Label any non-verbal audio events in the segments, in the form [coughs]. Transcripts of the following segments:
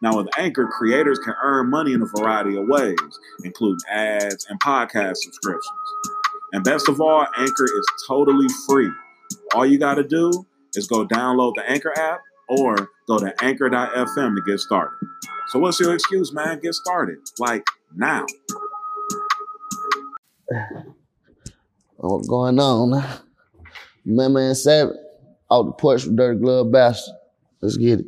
Now, with Anchor, creators can earn money in a variety of ways, including ads and podcast subscriptions. And best of all, Anchor is totally free. All you got to do is go download the Anchor app or go to anchor.fm to get started. So, what's your excuse, man? Get started. Like now. [sighs] What's going on? Man Man Savage out the porch with Dirty Glove Bastard. Let's get it.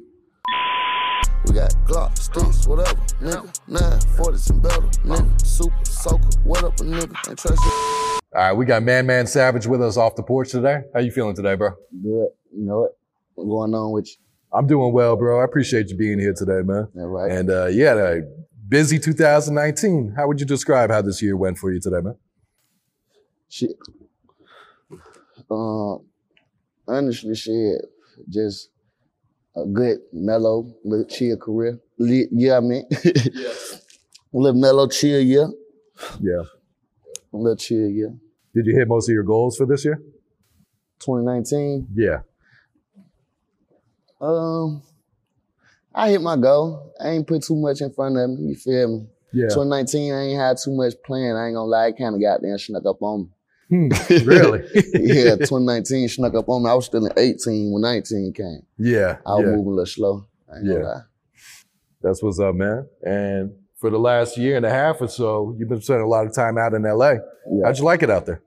We got Glock, sticks, whatever, nigga. Nine, forties and better, nigga. Super, soaker, what up, a nigga? Ain't trust you. All right, we got Man Man Savage with us off the porch today. How you feeling today, bro? Good. You know it. What's going on with you? I'm doing well, bro. I appreciate you being here today, man. That right? And uh, yeah, a busy 2019. How would you describe how this year went for you today, man? Shit. Uh, honestly, shit, just a good, mellow, little chill career. Li- Yeah, I mean, a [laughs] little mellow, chill year. Yeah. A little chill year. Did you hit most of your goals for this year? 2019. Yeah. Um, I hit my goal. I ain't put too much in front of me. You feel me? Yeah. 2019, I ain't had too much plan. I ain't gonna lie, it kind of got there and snuck up on me. Hmm, [laughs] really? [laughs] yeah, 2019 snuck up on me. I was still in 18 when 19 came. yeah. I was yeah. moving a little slow. I ain't Yeah. That's what's up, man. And for the last year and a half or so, you've been spending a lot of time out in LA. Yeah. How'd you like it out there?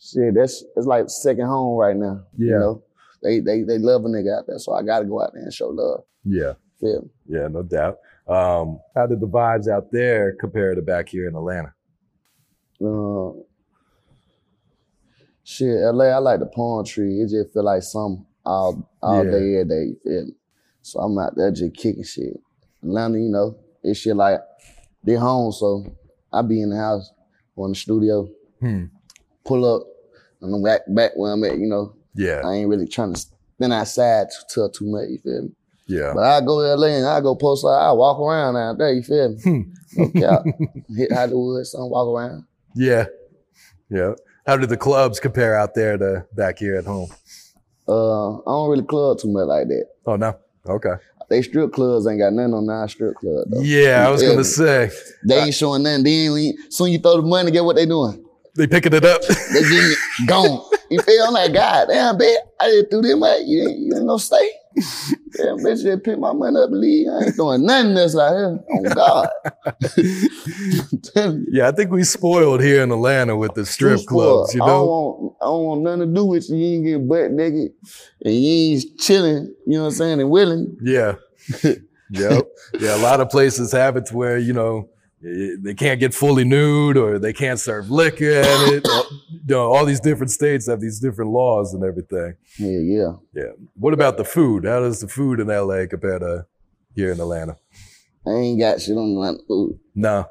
Shit, that's it's like second home right now. Yeah. You know, they they they love a nigga out there, so I gotta go out there and show love. Yeah. Me? Yeah, no doubt. Um, how did the vibes out there compare to back here in Atlanta? Uh, shit, LA, I like the palm tree. It just feel like some all all Yeah. day, every day. You feel me? So I'm out there just kicking shit. Atlanta, you know, it's shit like they home, so I be in the house or in the studio, Hmm. pull up, and I'm back back where I'm at. You know, Yeah. I ain't really trying to spin outside too, too, too much. You feel me? Yeah. But I go to LA and I go post I walk around out there. You feel me? Hmm. No cap. [laughs] Hit Hollywood, some walk around. Yeah. Yeah. How do the clubs compare out there to back here at home? Uh, I don't really club too much like that. Oh no. Okay. They strip clubs ain't got nothing on our strip club though. Yeah, I was gonna say They ain't showing nothing. They ain't soon you throw the money, get what they doing. they picking it up. They getting it gone. [laughs] You feel? I'm like, God damn, bitch, I just threw them money. You ain't, you ain't no stay. Damn, bitch, just pick my money up leave. I ain't doing nothing else out here. Oh God. [laughs] Yeah, I think we spoiled here in Atlanta with the strip clubs. You I don't know. want, I don't want nothing to do with you. You ain't getting butt naked and you ain't chilling, you know what I'm saying, and willing. Yeah. [laughs] yep. Yeah, a lot of places have it to where, you know, they can't get fully nude or they can't serve liquor at it. [coughs] Or, you know, all these different states have these different laws and everything. Yeah, yeah. Yeah. What about the food? How does the food in LA compare to here in Atlanta? I ain't got shit on the food. No.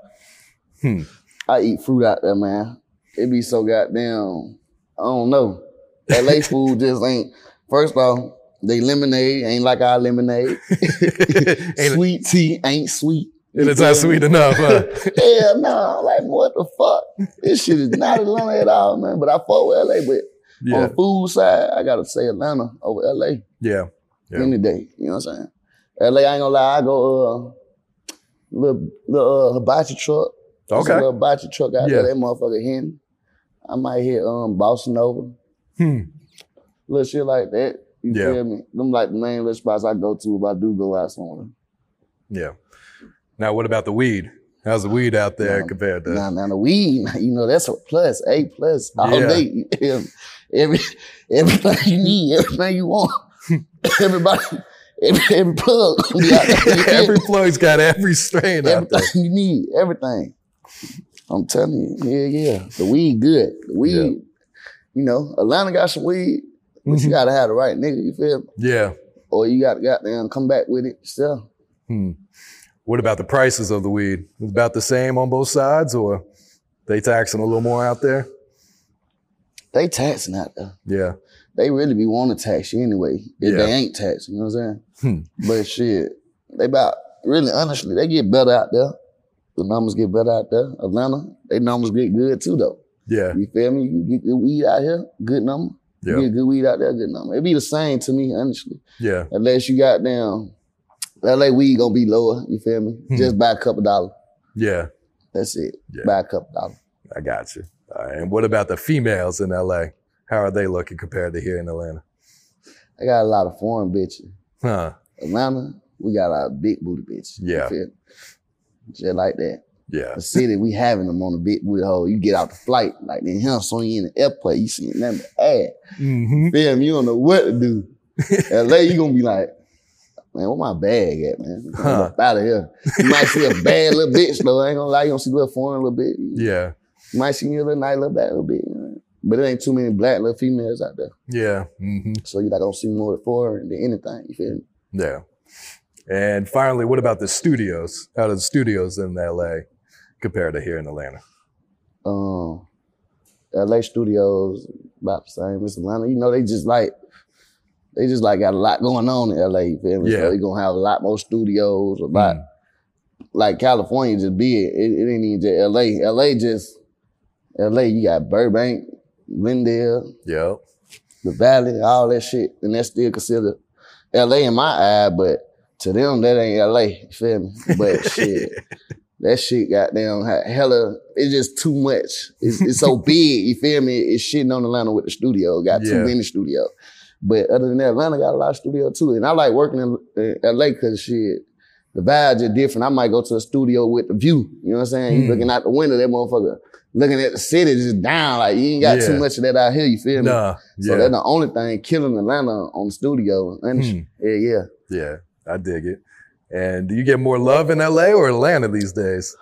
Hmm. I eat fruit out there, man. It be so goddamn. I don't know. LA [laughs] food just ain't. First off, they lemonade ain't like our lemonade. [laughs] [laughs] Sweet tea ain't sweet. And it's not sweet enough, huh? [laughs] Hell no. Like, what the fuck? This shit is not Atlanta at all, man. But I fuck with LA. But on the food side, I gotta say Atlanta over LA Yeah. Yeah. any day. You know what I'm saying? LA, I ain't gonna lie, I go uh little little uh, hibachi truck. There's a Okay. little hibachi truck out Yeah. there, that motherfucker hitting. I might hit um Boston over. Hmm. Little shit like that. You Yeah. feel me? Them like the main little spots I go to if I do go out somewhere. Yeah. Now, what about the weed? How's the weed out there Nah, compared to? Now, now the weed, [laughs] you know, that's a plus, A plus all Yeah. day. You? Every everything you need, everything you want. [laughs] Everybody, every, every plug gonna be out there. You [laughs] feel me? every plug's got every strain out there. you need, everything. I'm telling you, yeah, yeah. The weed good. The weed, Yeah. you know, Atlanta got some weed, but you Mhm. gotta have the right nigga, you feel me? Yeah. Or you gotta goddamn come back with it still. Hmm. What about the prices of the weed? Is it about the same on both sides, or they taxing a little more out there? They taxing out there. Yeah. They really be wanting to tax you anyway. If Yeah. they ain't taxing, you know what I'm Hmm. saying? But shit, they about really honestly, they get better out there. The numbers get better out there. Atlanta, they numbers get good too though. Yeah. You feel me? You get good weed out here, good number. You get good weed out there, good number. It'd be the same to me, honestly. Yeah. Unless you got down, LA weed gonna be lower. You feel me? Hmm. Just buy a couple dollars. Yeah. That's it. Yeah. Buy a couple dollars. I got you. All right. And what about the females in LA? How are they looking compared to here in Atlanta? I got a lot of foreign bitches. Huh. Atlanta, we got a lot of big booty bitches. You Yeah. feel me? Just like that. Yeah. The city, we having them on the big booty hole. You get out the flight, like then him so you in the airport, you see nothing but ass. Mm-hmm. Feel me? You don't know what to do. [laughs] LA, you gonna be like, man, where my bag at, man? Huh. out of here. You might see a bad little bitch though. I ain't gonna lie, you gonna see a little foreign little bit. Yeah. You might see me a little nice little bad little bit. But it ain't too many black little females out there. Yeah. Mm-hmm. So you're not gonna see more foreign than anything. You feel me? Yeah. And finally, what about the studios? How do the studios in LA compare to here in Atlanta? um, LA studios about the same as Atlanta. You know, they just like they just like got a lot going on in LA. You feel me? Yeah. So they gonna have a lot more studios. A lot Mm. like California just big. It, it ain't even just LA. LA just LA. You got Burbank, Glendale, Yep. the Valley, all that shit, and that's still considered LA in my eye. But to them, that ain't LA. You feel me? But [laughs] shit. That shit goddamn ha- hella, it's just too much. It's, it's so [laughs] big, you feel me? It's shitting on Atlanta with the studio. Got Yeah. too many studios. But other than that, Atlanta got a lot of studio too. And I like working in, in LA because shit, the vibes are different. I might go to a studio with the view. You know what I'm saying? You Hmm. looking out the window, that motherfucker looking at the city just down. Like you ain't got Yeah. too much of that out here, you feel me? Nah. So Yeah. that's the only thing killing Atlanta on the studio. And Hmm. yeah, yeah. Yeah. I dig it. And do you get more love in LA or Atlanta these days?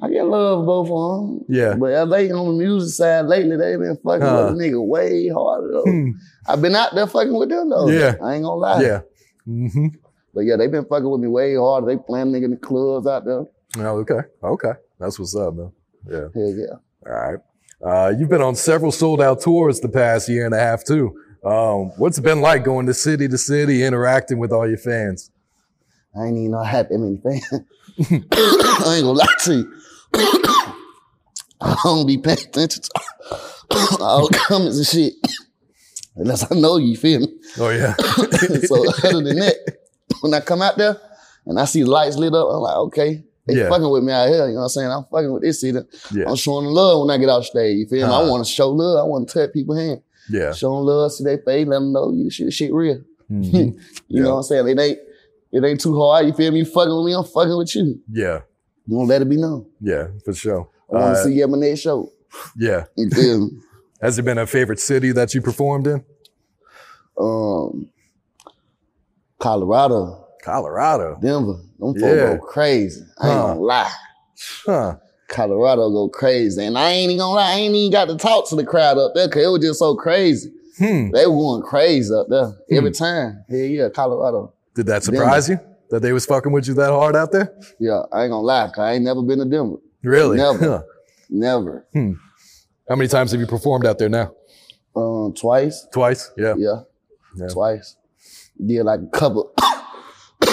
I get love both of them. Yeah. But LA on the music side lately, they been fucking Huh. with a nigga way harder though. Hmm. I've been out there fucking with them though. Yeah. I ain't gonna lie. Yeah. Mm-hmm. But yeah, they been fucking with me way harder. They playing nigga in the clubs out there. Oh, okay. Okay. That's what's up, man. Yeah. Hell yeah. All right. Uh, you've been on several sold out tours the past year and a half too. Um, what's it been like going to city to city, interacting with all your fans? I ain't even know I had that many fans. [laughs] I ain't gonna lie to you. [coughs] I don't be paying attention to [coughs] all the comments and shit. [coughs] Unless I know you, feel me? Oh yeah. so other than that, when I come out there and I see the lights lit up, I'm like, okay, they Yeah. fucking with me out here. You know what I'm saying? I'm fucking with this city. yeah. I'm showing love when I get off stage. You feel me? I Uh-huh. want to show love. I want to touch people's hand. Yeah. Show them love, see their face, let them know you shit, shit real. Mhm. [laughs] You Yeah. know what I'm saying? It ain't it ain't too hard. You feel me? You fucking with me, I'm fucking with you. Yeah. You want to let it be known. Yeah. For sure. I want to Uh, see you at my next show. yeah. You feel me? [laughs] Has there been a favorite city that you performed in? Um, Colorado, Colorado. Denver, them folks Yeah. go crazy. I ain't gonna lie. Huh. Colorado go crazy. And I ain't even gonna lie, I ain't even got to talk to the crowd up there because it was just so crazy. Hmm. They were going crazy up there every time. Yeah, yeah, Colorado. Did that surprise you? That they was fucking with you that hard out there? Yeah, I ain't gonna lie, 'cause I ain't never been to Denver. Really? Never. Huh. Never. How many times have you performed out there now? Um, twice. Twice? Yeah. Yeah. Yeah. Twice. Did like a couple.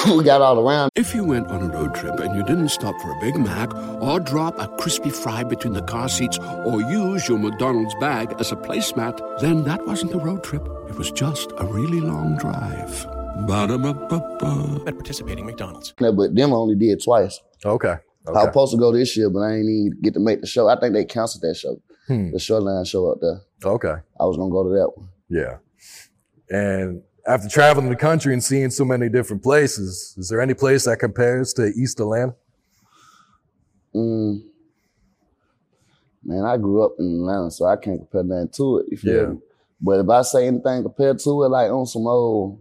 we [coughs] got all around. If you went on a road trip and you didn't stop for a Big Mac or drop a crispy fry between the car seats or use your McDonald's bag as a placemat, then that wasn't a road trip. It was just a really long drive. Ba-da-ba-ba-ba. At participating McDonald's. Yeah, But them only did twice. Okay. I was Okay. supposed to go this year, but I ain't even get to make the show. I think they canceled that show. Hmm. The Shoreline show up there. Okay. I was gonna go to that one. Yeah. And after traveling the country and seeing so many different places, is there any place that compares to East Atlanta? Mm. Man, I grew up in Atlanta, so I can't compare nothing to it. You feel Yeah. me? But if I say anything compared to it, like on some old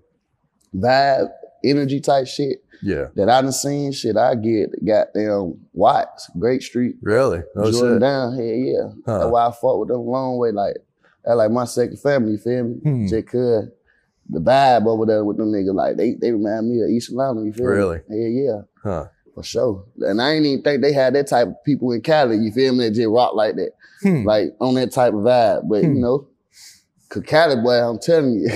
vibe, energy type shit Yeah. that I done seen, shit, I get goddamn Watts, Grape Street, Really? Oh Jordan shit. down here, yeah. Huh. That's why I fought with them a long way. Like that like my second family, you feel me? Hmm. Just cause the vibe over there with them niggas, like they they remind me of East Atlanta, you feel Really? me? Really? Yeah, yeah. Huh. For sure. And I ain't even think they had that type of people in Cali, you feel me, that just rock like that. Hmm. Like on that type of vibe. But Hmm. you know, Cali boy, I'm telling you,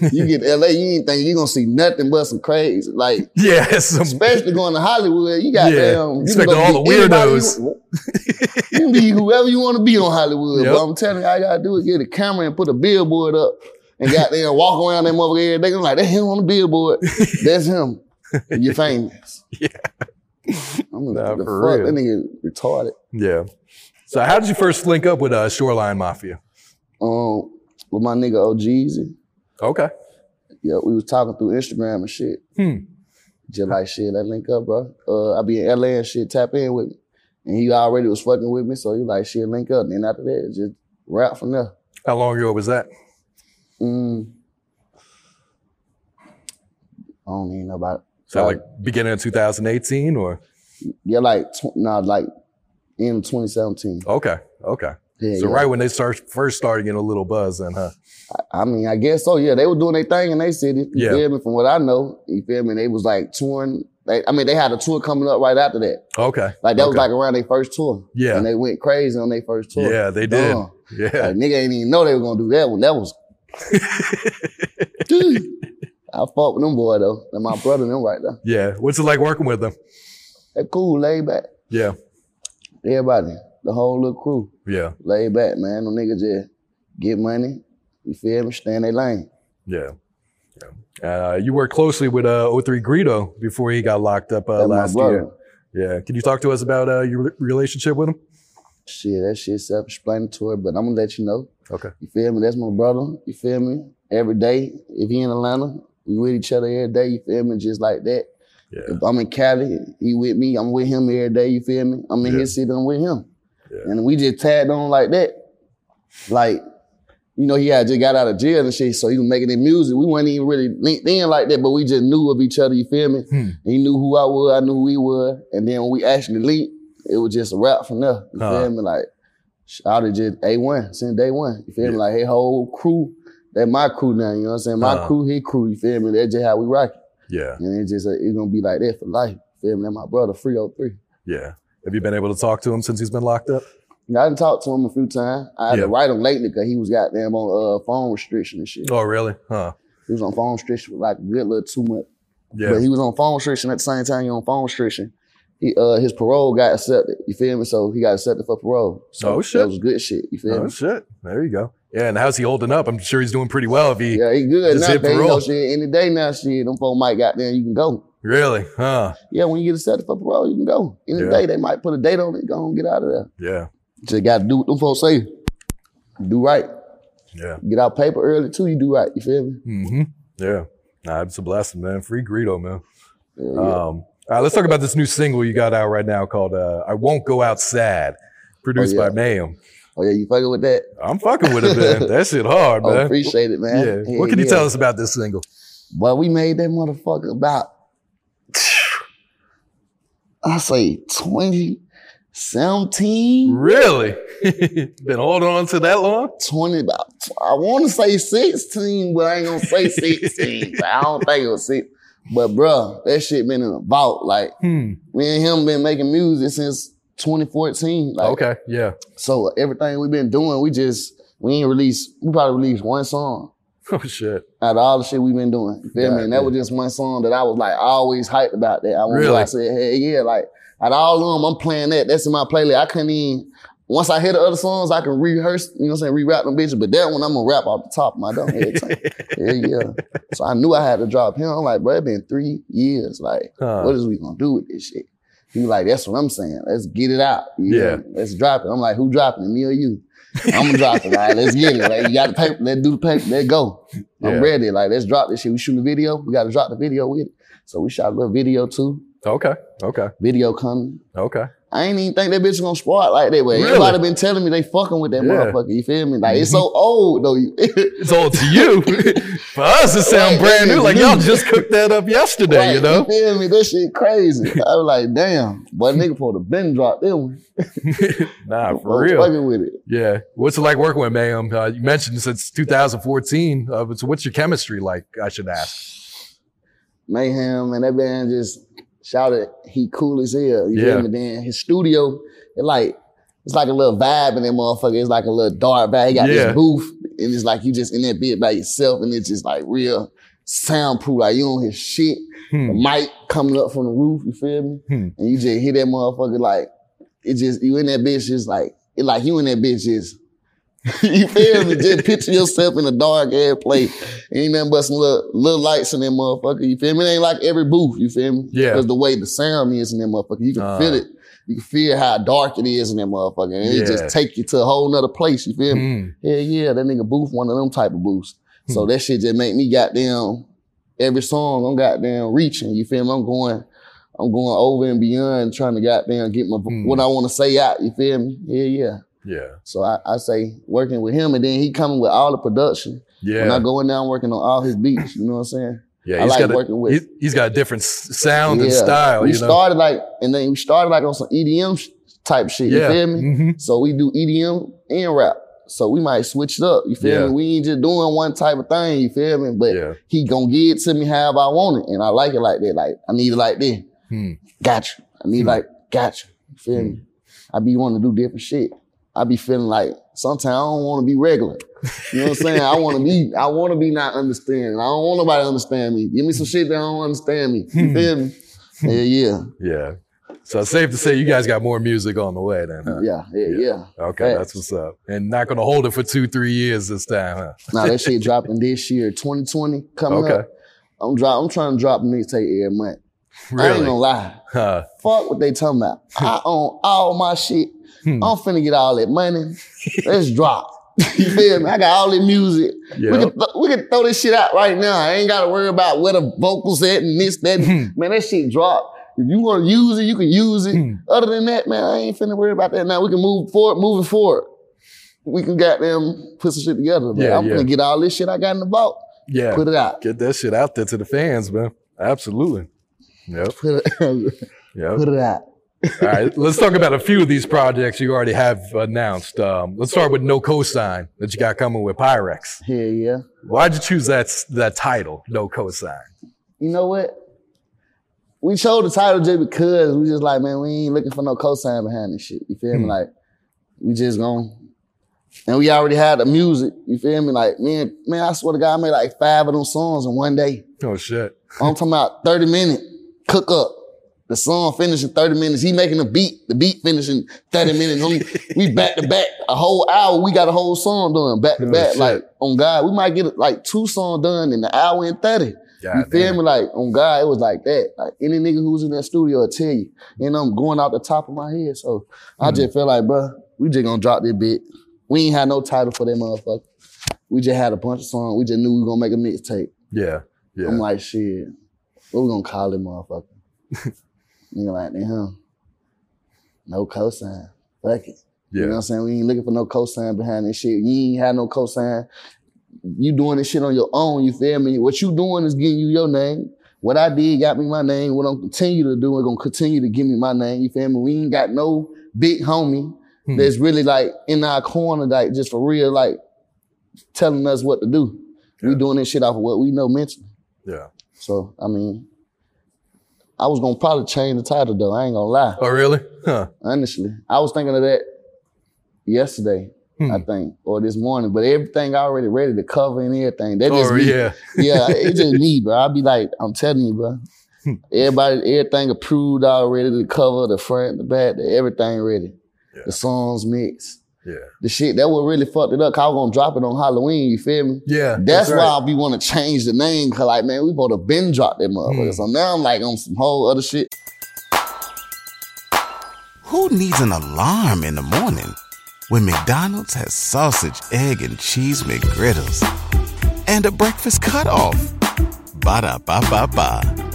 [laughs] you get to LA, you ain't think you gonna see nothing but some crazy. Like [laughs] Yeah. Some, especially going to Hollywood, you got Yeah. damn you go all the weirdos. You, [laughs] you can be whoever you want to be on Hollywood. Yep. But I'm telling you, all you gotta do is get a camera and put a billboard up and got there and walk around that motherfucker every day. I'm like, that's him on the billboard. That's him. And you're famous. Yeah. I'm Nah, like, the for fuck, real. that nigga retarded. yeah. So how did you first link up with uh, Shoreline Mafia? Um, with my nigga Ohgeesy. Okay. Yeah, we was talking through Instagram and shit. Hmm. Just like shit, let link up, bro. Uh, I be in LA and shit, tap in with me. And he already was fucking with me, so he like, shit, link up. And Then after that, just rap from there. How long ago was that? Mm. I don't even know about So like beginning of 2018 or? Yeah, like, tw- nah, like in 2017. Okay. Okay. Yeah, so yeah. right when they start first started getting a little buzz then, huh? I mean, I guess so. Yeah, they were doing their thing in their city. You Yeah. feel me? From what I know, you feel me? They was like touring. They, I mean, they had a tour coming up right after that. Okay. Like that was like around their first tour. Yeah. and they went crazy on their first tour. Yeah, they did. Dumb. Yeah. Like, nigga ain't even know they were gonna do that one. That was. [laughs] Dude, I fought with them boy though. And my brother and them right there. Yeah. What's it like working with them? They cool, laid back. Yeah. Everybody, the whole little crew, Yeah. laid back, man. Them niggas just get money. You feel me? Stay in their lane. Yeah. Yeah. Uh, you worked closely with uh, 03 Greedo before he got locked up uh, last year. Yeah. Can you talk to us about uh, your relationship with him? Shit, that shit self-explanatory, but I'm gonna let you know. Okay. You feel me? That's my brother. You feel me? Every day, if he in Atlanta, we with each other every day. You feel me? Just like that. Yeah. If I'm in Cali, he with me. I'm with him every day. You feel me? I'm in Yeah. his city. I'm with him. Yeah. And we just tagged on like that. Like, you know, he had just got out of jail and shit, so he was making the music. We weren't even really linked in like that, but we just knew of each other. You feel me? Hmm. He knew who I was. I knew who he was. And then when we actually linked, it was just a rap from there. You Huh. feel me? Like, shout out just A1 since day one. You feel Yeah. me? Like, hey, whole crew. That my crew now, you know what I'm saying? My Uh-huh. crew, his crew, you feel me? That's just how we rock it. Yeah. And it's just, it's gonna be like that for life. You feel me? That's my brother, 303. Yeah. Have you been able to talk to him since he's been locked up? I done talked to him a few times. I had Yeah. to write him lately because he was goddamn on uh, phone restriction and shit. Oh, really? Huh. He was on phone restriction for like a good little two months. Yeah. But he was on phone restriction at the same time he on phone restriction. He uh his parole got accepted. You feel me? So he got accepted for parole. So Oh, shit. That was good shit. You feel Oh, me? shit. There you go. Yeah. And how's he holding up? I'm sure he's doing pretty well if he. Yeah, he good Just now. hit Cause you know parole. shit. Any day now, shit. Them folks might got there. You can go. Really? Huh. Yeah, when you get a accepted for parole, you can go. Any Yeah. day they might put a date on it. Go and get out of there. Yeah. Just got to do what them folks say. Do right. Yeah. Get out paper early too. You do right. You feel me? Mm-hmm. Yeah. Nah, it's a blessing, man. Free Greedo, man. Yeah, yeah. Um, all right, let's talk about this new single you got out right now called uh, "I Won't Go Out Sad," produced Oh, yeah. by Mayhem. oh yeah, you fucking with that? I'm fucking with it, man. [laughs] that shit hard, Oh, man. appreciate it, man. Yeah. What can you tell us about this single? Well, we made that motherfucker about, I say 2017, Really? [laughs] Been holding on to that long? 20, about, I want to say 16, but I ain't gonna say [laughs] 16. I don't think it was six. But bruh, that shit been in the vault. Like Hmm. me and him been making music since 2014. Like Okay. Yeah. so everything we've been doing, we just we ain't released. We probably released one song [laughs] Oh shit. out of all the shit we've been doing. You feel me? And that was just one song that I was like always hyped about. That I Really? I said, hey, yeah, like out of all of them, I'm playing that. That's in my playlist. I couldn't even. Once I hear the other songs, I can rehearse, you know what I'm saying, re-rap them bitches. But that one, I'm gonna rap off the top of my dome every time. [laughs] yeah, yeah. So I knew I had to drop him. I'm like, bro, it's been three years. Like, Huh. what is we gonna do with this shit? He like, that's what I'm saying. Let's get it out. You Yeah. know? Let's drop it. I'm like, who dropping it? Me or you? I'm gonna drop it. Like, let's get it. Like, you got the paper. Let's do the paper. Let's go. I'm Yeah. ready. Like, let's drop this shit. We shooting a video. We got to drop the video with it. So we shot a little video too. Okay. Okay. Video coming. Okay. I ain't even think that bitch gonna spark like that. But Really? everybody been telling me they fucking with that Yeah. Mm-hmm. motherfucker. You feel me? Like it's so old though. [laughs] It's old to you. [laughs] For us, it sound Right, brand new. Like y'all just cooked that up yesterday, Right, you know? feel me? That shit crazy. I was like, damn, boy, nigga supposed the been drop them. one. [laughs] nah, for real. Fucking with it. Yeah. What's it like working with Mayhem? Uh, you mentioned since 2014. Uh, so what's your chemistry like? I should ask. Mayhem and that band just shouted he cool as hell. You Yeah. feel me? Then his studio, it like it's like a little vibe in that motherfucker. It's like a little dark vibe. He got Yeah. this booth, and it's like you just in that bit by yourself, and it's just like real soundproof. Like you don't hear shit. The Hmm. mic coming up from the roof, you feel me? Hmm. And you just hear that motherfucker like it just you in that bitch just like it like you in that bitch just [laughs] you feel me? Just picture yourself in a dark ass place. Ain't nothing but some little, little lights in that motherfucker. You feel me? It ain't like every booth. You feel me? Yeah. Because the way the sound is in that motherfucker, you can Uh. feel it. You can feel how dark it is in that motherfucker. And Yeah. it just take you to a whole nother place. You feel me? Hmm. Yeah, yeah. That nigga booth one of them type of booths. So that shit just make me goddamn every song I'm goddamn reaching. You feel me? I'm going, I'm going over and beyond trying to goddamn get my Hmm. what I want to say out. You feel me? Yeah, yeah. Yeah. So I, I say working with him, and then he coming with all the production. Yeah. When I go in there, I'm working on all his beats. You know what I'm saying? yeah. I He's like got a, working with- he- he's got a different sound and style, We you know? started like, and then we started like on some EDM type shit. yeah. You feel me? Mhm. So we do EDM and rap. So we might switch it up. You feel Yeah. me? We ain't just doing one type of thing. You feel me? But Yeah. he gonna give it to me however I want it, and I like it like that. Like I need it like that. Hmm. Got you. I need Hmm. like got you. You feel me? I be wanting to do different shit. I be feeling like sometimes I don't want to be regular. You know what I'm saying? I want to be. I want to be not understanding. I don't want nobody to understand me. Give me some shit that don't understand me. You Hmm. feel me? Yeah, yeah, Yeah. So it's safe to say you guys got more music on the way then, huh? yeah, yeah, yeah. Okay, Facts. that's what's up. And not gonna hold it for two, three years this time, huh? Now that shit [laughs] dropping this year, 2020 coming Okay. up. I'm drop. I'm trying to drop a mixtape every month. I ain't Really? gonna lie. Huh. Fuck what they talking about. I [laughs] own all my shit. Hmm. I'm finna get all that money. Let's drop. [laughs] you feel me? I got all the music. Yeah. We, can th- we can throw this shit out right now. I ain't gotta worry about where the vocals at and this, that. Hmm. man, that shit drop. If you wanna use it, you can use it. Hmm. Other than that, man, I ain't finna worry about that now. We can move forward, moving forward. We can goddamn put some shit together. But Yeah, I'm yeah. gonna get all this shit I got in the vault. Yeah. Put it out. Get that shit out there to the fans, man. Absolutely. Yep. Put it, [laughs] Yep. put it out. All right. Let's talk about a few of these projects you already have announced. Um, let's start with No Cosign that you got coming with Pyrex. Yeah, yeah. Why'd you choose that that title, No Cosign? you know what? We chose the title just because we just like, man, we ain't looking for no cosign behind this shit. You feel me? Hmm. Like, we just gon' and we already had the music. You feel me? Like, man, man, I swear to God, I made like five of them songs in one day. Oh shit. I'm talking about 30 minute cook up. The song finished in 30 minutes. He making a beat. The beat finishing 30 minutes. [laughs] We, back to back. A whole hour. We got a whole song done back to Oh, back. shit. Like on God, we might get like two songs done in an hour and 30. you God feel damn. me? Like on God, it was like that. Like any nigga who's in that studio will tell you. And I'm going out the top of my head. So I Hmm. just feel like, bruh, we just gonna drop this bit. We ain't had no title for that motherfucker. We just had a bunch of songs. We just knew we were gonna make a mixtape. Yeah. Yeah. I'm like, shit, what we gonna call it, motherfucker? [laughs] Nigga like, damn, no cosign. Fuck it. You know what. I'm saying? We ain't looking for no cosign behind this shit. You ain't had no cosign. You doing this shit on your own, you feel me? What you doing is getting you your name. What I did got me my name. What I'm continue to do is gonna continue to give me my name. You feel me? We ain't got no big homie Hmm. that's really like in our corner, like just for real, like telling us what to do. We doing this shit off of what we know mentally. Yeah. So I mean, I was gonna probably change the title though. I ain't gonna lie. Oh, really? Huh. Honestly, I was thinking of that yesterday. Hmm. I think, or this morning, but everything already ready to cover and everything. That just Oh, me. yeah. [laughs] yeah, it's just me, bro. I'll be like, I'm telling you, bro. Hmm. Everybody, everything approved already. The cover, the front, the back, the everything ready. Yeah. The songs mixed. Yeah. The shit that what really fucked it up. Cause I was gonna drop it on Halloween. You feel me? Yeah. That's, why right. I'll be want to change the name. Cause like, man, we both have been dropped that motherfucker. Hmm. So now I'm like on some whole other shit. Who needs an alarm in the morning when McDonald's has sausage, egg, and cheese McGriddles and a breakfast cutoff? Ba da ba ba ba.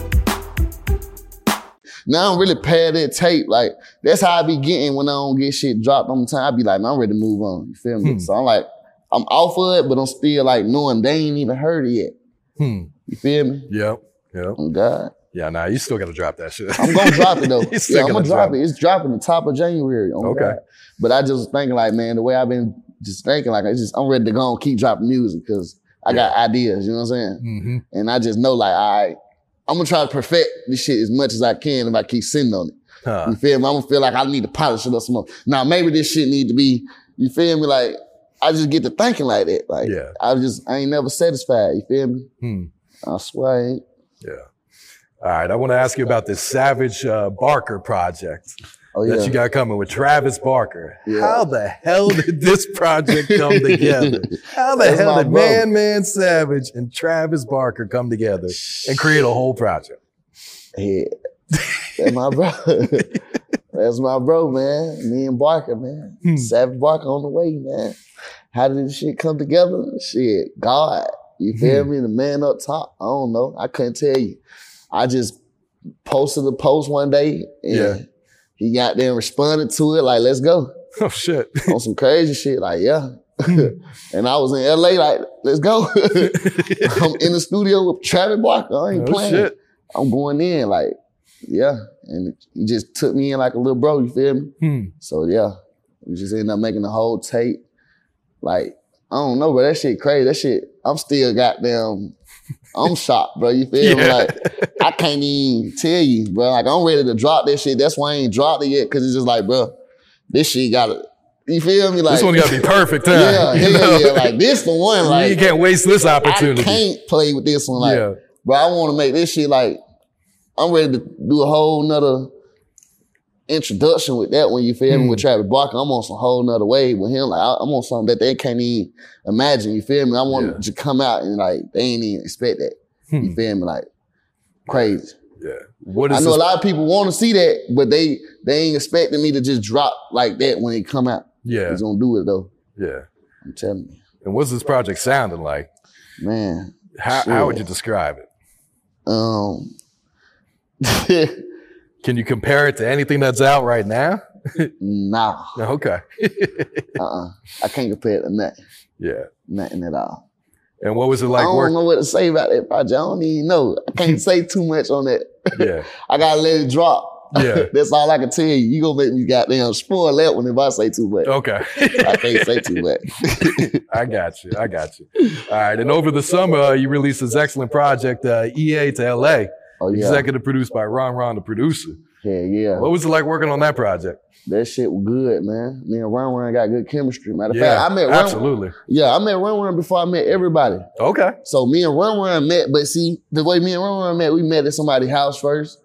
Now I'm really pad that tape. Like that's how I be getting when I don't get shit dropped on the time. I be like, man, I'm ready to move on. You feel me? Hmm. So I'm like, I'm off of it, but I'm still like knowing they ain't even heard it yet. Hmm. You feel me? Yep. Yep. Oh God. Yeah, nah, you still got to drop that shit. I'm gonna drop it though. [laughs] Yeah, I'm gonna drop it. It's dropping the top of January. Oh, Okay. God. But I just was thinking like, man, the way I've been just thinking, like, I just I'm ready to go and keep dropping music because I got ideas. You know what I'm saying? hmm And I just know like, all right, I'm gonna try to perfect this shit as much as I can if I keep sitting on it. Huh. You feel me? I'm gonna feel like I need to polish it up some more. Now maybe this shit need to be. You feel me? Like I just get to thinking like that. Like Yeah. I just I ain't never satisfied. You feel me? Hmm. I swear I ain't. Yeah. All right. I want to ask you about this Savage uh, Barker project Oh yeah. that you got coming with Travis Barker. Yeah. How the hell did this project come together? How the That's hell did bro. Man Man Savage and Travis Barker come together and create a whole project? Yeah. That's my bro. [laughs] That's my bro, man. Me and Barker, man. Hmm. Savage Barker on the way, man. How did this shit come together? Shit, God. You feel Hmm. me? The man up top. I don't know. I couldn't tell you. I just posted a post one day and Yeah. He got there and responded to it like, let's go. [laughs] Oh shit. [laughs] On some crazy shit. Like, yeah. Hmm. [laughs] and I was in LA like, let's go. I'm in the studio with Travis Barker. I ain't Oh playing. shit. I'm going in like, yeah. And he just took me in like a little bro, you feel me? Hmm. So yeah, we just ended up making the whole tape. Like, I don't know, but That shit crazy. That shit, I'm still goddamn, I'm shocked, bro. You feel me? Like, I can't even tell you, bro. Like, I'm ready to drop this shit. That's why I ain't dropped it yet, cause it's just like, bro, this shit gotta, you feel me? Like, this one got to be perfect, huh? yeah, hell know? yeah. Like, this the one, like, you can't waste this opportunity. I can't play with this one. Like, yeah. Bro, I want to make this shit like I'm ready to do a whole nother introduction with that one. You feel me? Hmm. With Travis Barker, I'm on some whole nother wave with him. Like I- I'm on something that they can't even imagine. You feel me? I want Yeah. to come out and like they ain't even expect that. Hmm. You feel me? Like crazy. Yeah. What I know this? a lot of people want to see that, but they they ain't expecting me to just drop like that when it come out. Yeah. He's gonna do it though. Yeah. I'm telling you, And what's this project sounding like? man. How, how would you describe it? Um. [laughs] [laughs] Can you compare it to anything that's out right now? nah. [laughs] Okay. Uh-uh. I can't compare it to nothing. yeah. Nothing at all. And what was it like? I don't working? know what to say about that project. I don't even know. I can't [laughs] say too much on that. Yeah. [laughs] I gotta let it drop. Yeah. That's all I can tell you. You gonna make me goddamn spoil that one if I say too much. Okay. I can't say too much. I got you. I got you. All right. And over the summer, you released this excellent project, uh, EA to LA, Oh yeah. executive produced by Ron Ron, the producer. Yeah, yeah. What was it like working on that project? That shit was good, man. Me and Ron Run got good chemistry. Matter of Yeah, fact, I met Ron absolutely. Yeah, I met Ron Ron before I met everybody. Okay. So me and Ron Ron met, but see, the way me and Ron Ron met, we met at somebody's house first.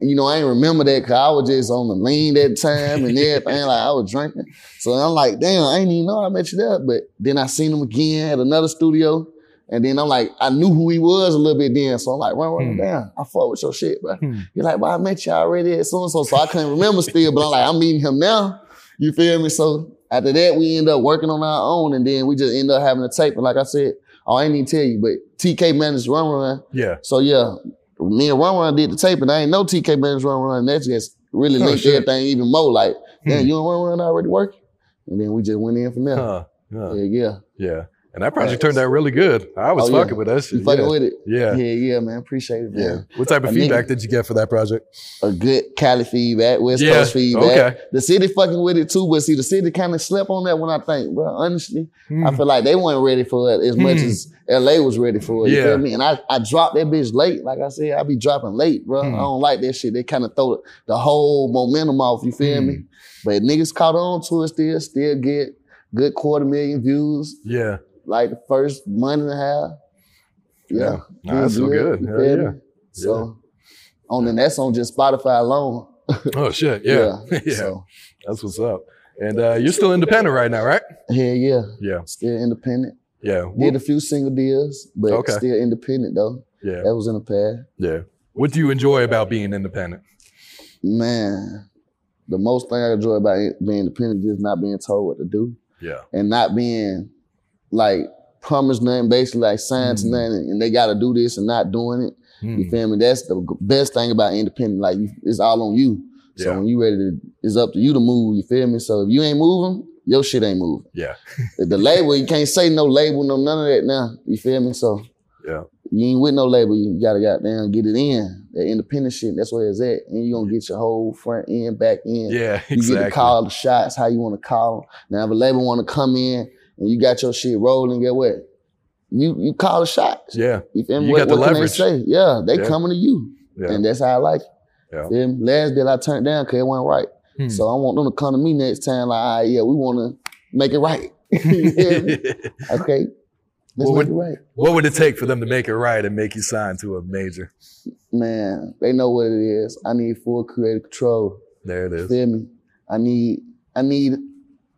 You know, I ain't remember that because I was just on the lean that time and everything. like I was drinking. So I'm like, damn, I ain't even know I met you there. But then I seen him again at another studio. And then I'm like, I knew who he was a little bit then. So I'm like, Ron Ron, Hmm. damn, I fuck with your shit, bro. Hmm. You're like, well, I met you already at so and so. So I couldn't remember still, but I'm like, I'm meeting him now. You feel me? So after that, we end up working on our own, and then we just end up having a tape. And like I said, oh, I ain't even tell you, but TK managed Ron Ron. Yeah. So yeah, me and Ron Ron did the tape, and I ain't know TK managed Ron Ron. And that just really Oh, linked shit. everything even more. Like, Hmm. damn, you and Ron Ron already working? And then we just went in from there. Huh. Huh. Yeah, yeah. Yeah. And that project turned out really good. I was Oh, yeah. fucking with that shit. You fucking yeah. with it? Yeah. Yeah, yeah, man. Appreciate it, Yeah. man. What type of A feedback nigga- did you get for that project? A good Cali feedback, West Yeah, Coast feedback. okay. The city fucking with it too, but see, the city kind of slept on that when I think, bro. Honestly, I Hmm. feel like they weren't ready for it as much Hmm. as LA was ready for it. You Yeah. feel me? And I, I dropped that bitch late. Like I said, I be dropping late, bro. Hmm. I don't like that shit. They kind of throw the whole momentum off. You feel Hmm. me? But niggas caught on to it still, still get good quarter million views. Yeah. Like the first month and a half. Yeah. Nah, that's so good. Feel yeah. So, on and that's on just Spotify alone. Oh shit. Yeah. [laughs] Yeah. So, That's what's up. And uh, you're still independent right now, right? hell yeah. Yeah. Still independent. Yeah. Did a few single deals, but Okay. still independent though. Yeah. That was in the past. Yeah. What do you enjoy about being independent? Man, the most thing I enjoy about being independent is just not being told what to do Yeah. and not being like promised nothing, basically like signed to Mm. nothing, and they got to do this and not doing it. You Hmm. feel me? That's the best thing about independent. Like it's all on you. So Yeah. when you ready to, it's up to you to move. You feel me? So if you ain't moving, your shit ain't moving. Yeah. the label, you can't say no label, no none of that now. You feel me? So Yeah. you ain't with no label. You gotta goddamn get it in. That independent shit, that's where it's at. And you gonna get your whole front end, back end. Yeah. exactly. You get to call the shots how you want to call them. Now, if a label want to come in and you got your shit rolling, get what? You you call the shots. Yeah. You feel me? You what got the what can they leverage. say? Yeah, they Yeah. coming to you. Yeah. And that's how I like it. Yeah. Feel me? Last deal I turned down because it wasn't right. Hmm. So I want them to come to me next time, like, ah, yeah, we want to make it right. [laughs] You feel me? [laughs] Okay, let's What make would- it right. what would it take for them to make it right and make you sign to a major? Man, they know what it is. I need full creative control. There it is. You feel me? I need, I need,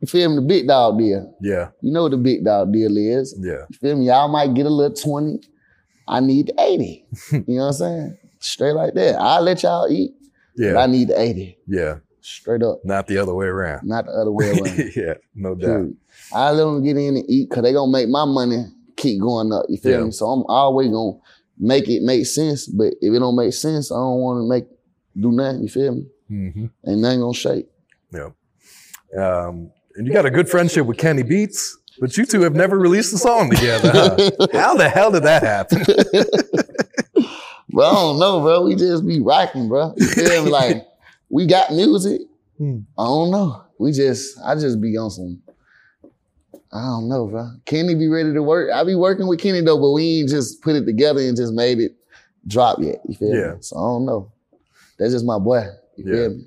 you feel me? The big dog deal. Yeah. You know what the big dog deal is. Yeah. You feel me? Y'all might get a little 20. I need the 80. [laughs] you know what I'm saying? Straight like that. I'll let y'all eat, but I need the 80. Yeah. Straight up. Not the other way around. Not the other way around. [laughs] yeah. No doubt. Period. I let them get in and eat because they gonna make my money keep going up. You feel Yeah. me? So I'm always gonna make it make sense. But if it don't make sense, I don't want to make do nothing. You feel me? Mm-hmm. Ain't nothing gonna shake. Yeah. Um, and you got a good friendship with Kenny Beats, but you two have never released a song together. Huh? [laughs] How the hell did that happen? [laughs] Bro, I don't know, bro. We just be rocking, bro. You feel me? Like we got music. Hmm. I don't know. We just, I just be on some. I don't know, bro. Kenny be ready to work. I be working with Kenny though, but we ain't just put it together and just made it drop yet. You feel Yeah. me? So I don't know. That's just my boy. You Yeah. feel me?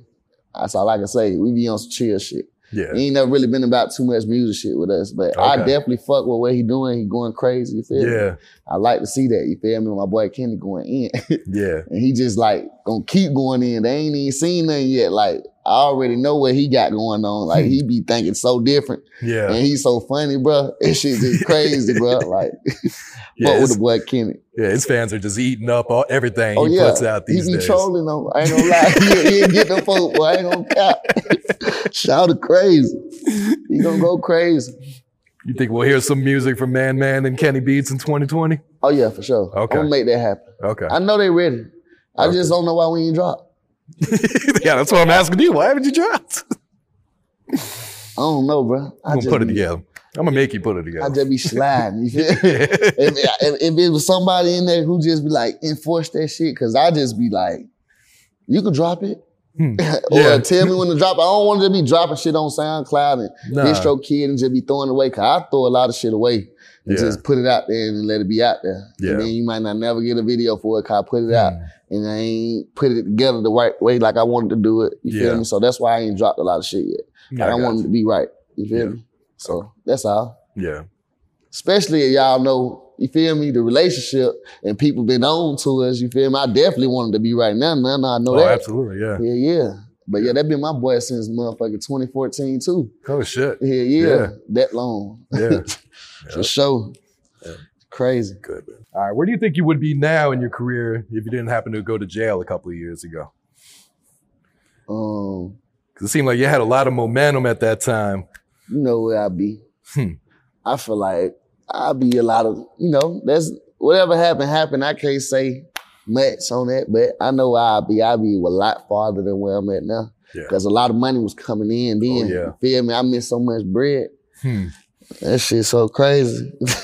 That's all I can say. We be on some chill shit. Yeah. He ain't never really been about too much music shit with us, but I definitely fuck with what he doing. He going crazy. You feel me? Yeah. I like to see that. You feel me? My boy Kenny going in. [laughs] Yeah. And he just like gonna keep going in. They ain't even seen nothing yet. Like I already know what he got going on. Like he hmm. be thinking so different, Yeah. and he's so funny, bro. Shit just [laughs] crazy, bro. Like, [laughs] Yeah, fuck with the boy Kenny. yeah, his fans are just eating up all, everything Oh he yeah, puts out these he be days. trolling them. I ain't gonna lie. he, he ain't get them folk. I ain't gonna cap. [laughs] Shout it crazy. He gonna go crazy. You think we'll hear some music from Man Man and Kenny Beats in 2020? Oh yeah, for sure. Okay. I'm gonna make that happen. Okay. I know they ready. I Okay. just don't know why we ain't drop. [laughs] yeah, that's what I'm asking you. Why haven't you dropped? I don't know, bro. I'm gonna put it be- together. I'm gonna make you put it together. I just be sliding. [laughs] If, if, if it was somebody in there who just be like enforce that shit, cause I just be like, you could drop it. Hmm. [laughs] or Yeah. tell me when to drop it. I don't want to be dropping shit on SoundCloud and Nah. DistroKid and just be throwing it away. Cause I throw a lot of shit away and Yeah. just put it out there and let it be out there. Yeah. And then you might not never get a video for it cause I put it out Hmm. and I ain't put it together the right way like I wanted to do it. You Yeah. feel me? So that's why I ain't dropped a lot of shit yet. Yeah, Like, I, got want it to be right. You feel me? So that's all Yeah. especially if y'all know, you feel me, the relationship and people been on to us, you feel me? I definitely wanted to be right now, man. I know Oh, that. absolutely. Yeah. Yeah, yeah. But yeah, that been my boy since motherfucking 2014 too. Oh shit. Yeah, yeah. Yeah. That long. [laughs] Yeah. For sure. Yeah. Crazy. Good. Man. All right. Where do you think you would be now in your career if you didn't happen to go to jail a couple of years ago? Um, Because it seemed like you had a lot of momentum at that time. you know where I'd be. Hmm. I feel like I'd be a lot of, you know, that's whatever happened, happened. I can't say much on that, but I know where I be. I'll be a lot farther than where I'm at now. Yeah. Because a lot of money was coming in then. Oh, yeah. You feel me? I missed so much bread. Hmm. That shit so crazy. [laughs]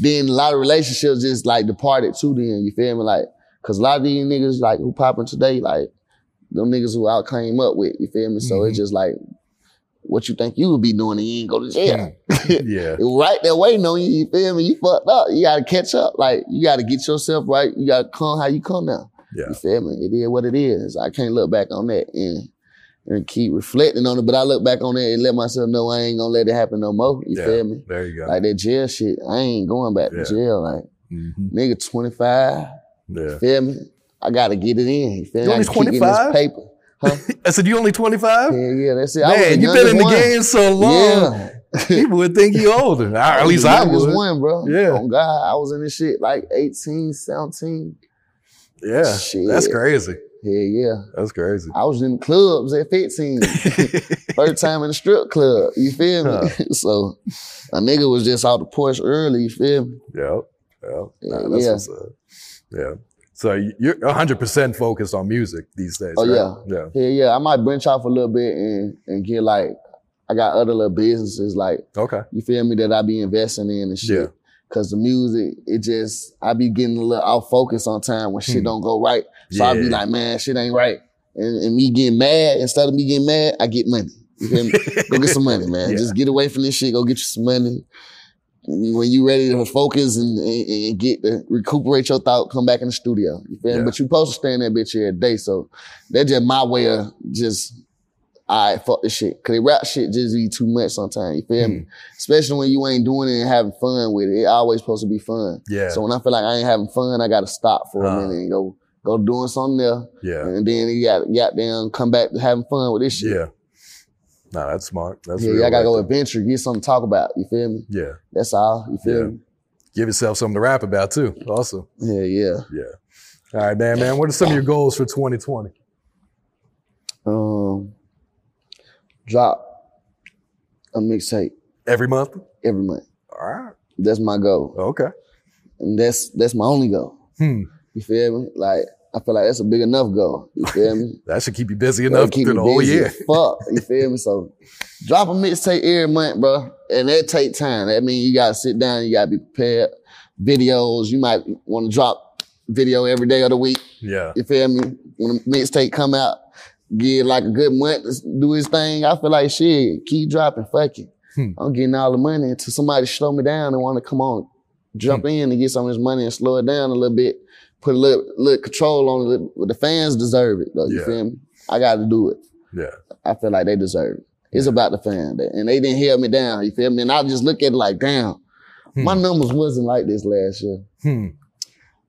then a lot of relationships just like departed too. Then you feel me? Like, cause a lot of these niggas like who popping today, like them niggas who I came up with. You feel me? So it's just like what you think you would be doing and you ain't go to jail. Yeah. [laughs] right there waiting no, you. You feel me? You fucked up. You gotta catch up. Like you gotta get yourself right. You gotta come how you come now. Yeah. You feel me? It is what it is. I can't look back on that and and keep reflecting on it. But I look back on it and let myself know I ain't gonna let it happen no more. You Yeah. feel me? There you go. Like that jail shit, I ain't going back Yeah. to jail. Like Mhm. nigga, twenty five. Yeah. Feel me? I gotta get it in. You feel You me? I only gotta keep getting 25? this paper. Huh? I said, you only 25? yeah, yeah, that's it. I was Man, you've been in the one. game so long. Yeah. People would think you older. [laughs] Or At least I was one, bro. Yeah. Oh God, I was in this shit like 18, 17. Yeah. Shit. That's crazy. Yeah, yeah. That's crazy. I was in clubs at 15. [laughs] First time in the strip club. You feel me? [laughs] so a nigga was just out the porch early, you feel me? Yep. Yep. Yeah, Nah, that's yeah. what's up. Yeah. So you're 100% focused on music these days. Oh, right? yeah. Yeah. Yeah, yeah. I might branch off a little bit and and get like I got other little businesses like Okay. you feel me that I be investing in and shit. Yeah. Cause the music, it just I be getting a little out focus on time when shit Hmm. don't go right. So I be like, man, shit ain't right. And, and me getting mad, instead of me getting mad, I get money. You feel me? [laughs] go get some money, man. Yeah. Just get away from this shit. Go get you some money. When you ready to focus and, and, and get to recuperate your thought, come back in the studio. You feel Yeah. me? But you supposed to stay in that bitch every day. So that's just my way of just, all right, fuck this shit. Cause the rap shit just be too much sometimes. You feel Hmm. me? Especially when you ain't doing it and having fun with it. It always supposed to be fun. Yeah. So when I feel like I ain't having fun, I gotta stop for Uh. a minute and go go doing something there. yeah. And then you got got down, come back to having fun with this shit. Yeah. No, that's smart. That's Yeah, I gotta go adventure, get something to talk about. You feel me? Yeah. That's all. You feel Yeah. me? Give yourself something to rap about too. Also. Yeah, yeah. Yeah. All right, Man Man. What are some of your goals for 2020? Um drop a mixtape Every month? every month. All right. That's my goal. Okay. And that's that's my only goal. Hmm. You feel me? Like I feel like that's a big enough goal. You feel me? [laughs] That should keep you busy enough keep through the whole year. Fuck, you feel me? So drop a mixtape every month, bro, and that take time. That means you gotta sit down, you gotta be prepared. Videos, you might want to drop video every day of the week. Yeah. You feel me? When the mixtape come out, get like a good month to do his thing. I feel like shit, keep dropping, fuck it. Hmm. I'm getting all the money until somebody slow me down and want to come on, jump in and get some of this money and slow it down a little bit. Put a little, little control on it. The fans deserve it, though. You Yeah. feel me? I got to do it. Yeah. I feel like they deserve it. It's about the fan, and they didn't hear me down. You feel me? And I just look at it like, damn, my numbers wasn't like this last year. Hmm.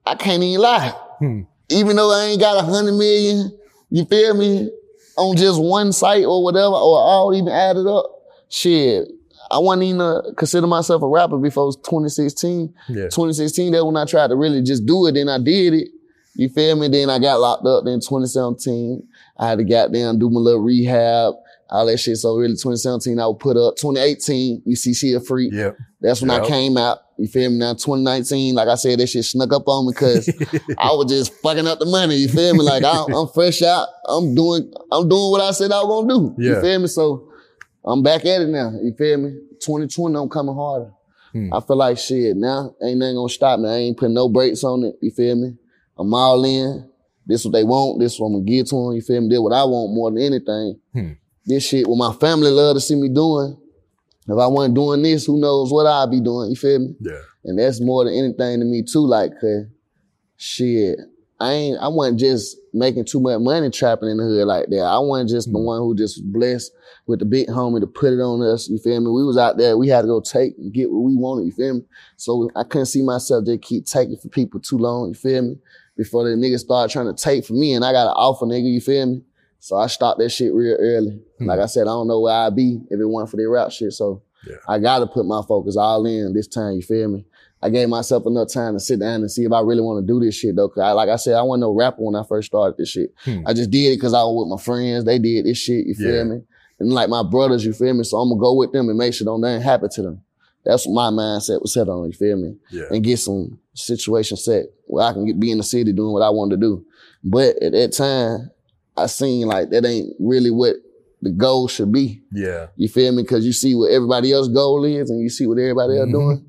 I can't even lie. Hmm. Even though I ain't got a hundred million, you feel me, on just one site or whatever, or all even added up, shit. I wasn't even uh, consider myself a rapper before 2016. Yeah. 2016, that when I tried to really just do it, then I did it. You feel me? Then I got locked up. Then 2017, I had to goddamn do my little rehab, all that shit. So really 2017, I would put up. 2018, you see, she a freak. Yeah. That's when I came out. You feel me? Now 2019, like I said, that shit snuck up on me because [laughs] I was just fucking up the money. You feel me? Like I, I'm fresh out. I'm doing, I'm doing what I said I was gonna do. Yeah. You feel me? So I'm back at it now. You feel me? 2020, I'm coming harder. Hmm. I feel like shit now. Ain't nothing gonna stop me. I ain't putting no brakes on it. You feel me? I'm all in. This what they want. This what I'm gonna give to them. You feel me? This what I want more than anything. Hmm. This shit, what my family love to see me doing. If I wasn't doing this, who knows what I'd be doing. You feel me? Yeah. And that's more than anything to me too. Like, cause shit, I ain't, I wasn't just making too much money trapping in the hood like that. I wasn't just the mm. one who just blessed with the big homie to put it on us. You feel me? We was out there. We had to go take and get what we wanted. You feel me? So I couldn't see myself just keep taking for people too long. You feel me? Before the niggas started trying to take from me and I got an offer nigga. You feel me? So I stopped that shit real early. Hmm. Like I said, I don't know where I'd be if it weren't for the rap shit. So Yeah. I gotta put my focus all in this time. You feel me? I gave myself enough time to sit down and see if I really want to do this shit though. Cause I, like I said, I wasn't no rapper when I first started this shit. Hmm. I just did it cause I was with my friends. They did this shit. You feel Yeah. me? And like my brothers, you feel me? So I'm gonna go with them and make sure don't nothing happen to them. That's what my mindset was set on. You feel me? Yeah. And get some situation set where I can get, be in the city doing what I wanted to do. But at that time, I seen like that ain't really what the goal should be. Yeah. You feel me? Because you see what everybody else goal is, and you see what everybody else Mhm. doing.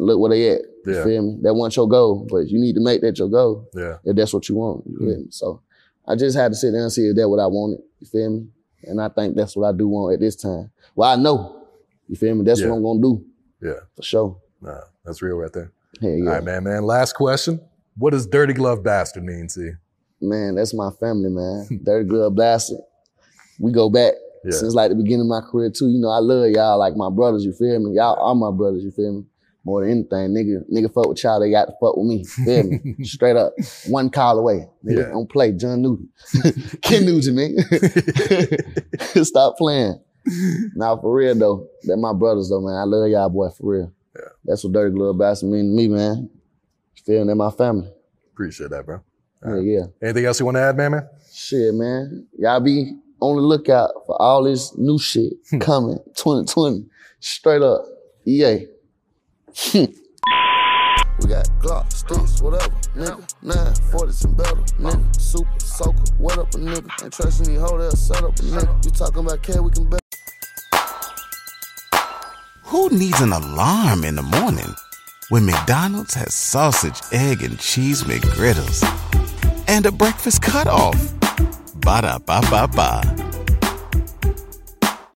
Look where they at. You Yeah. feel me? That wasn't your goal, but you need to make that your goal Yeah. if that's what you want. You feel mm-hmm. me? So I just had to sit down and see if that's what I wanted. You feel me? And I think that's what I do want at this time. Well, I know. You feel me? That's Yeah. what I'm gonna do Yeah. for sure. Nah, that's real right there. Hell yeah. All right, Man Man. Last question. What does dirty glove bastard mean to you? Man, that's my family, man. [laughs] Dirty Glove Bastard. We go back Yeah. since like the beginning of my career too. You know, I love y'all like my brothers, you feel me? Y'all are my brothers, you feel me? More than anything, nigga, nigga fuck with y'all, they got to fuck with me. Feel me? [laughs] Straight up. One call away. Nigga, Yeah. don't play. John Newton. [laughs] Ken Nugent, man. [laughs] Stop playing. Now for real though, they're my brothers though, man. I love y'all boy for real. Yeah. That's what Dirty Glove Bastard mean to me, man. You feel me? They're my family. Appreciate that, bro. Yeah, yeah. Anything else you want to add, Man Man? Shit, man. Y'all be on the lookout for all this new shit hmm. coming 2020. Straight up. EA. We got Glock, sticks, whatever, nigga. Nine, forties and better, nigga. Super soaker, what up a nigga? Ain't trusting these hoes, set up a nigga. You talking about can we can bet. Who needs an alarm in the morning when McDonald's has sausage, egg, and cheese McGriddles and a breakfast cutoff? Ba da ba ba ba.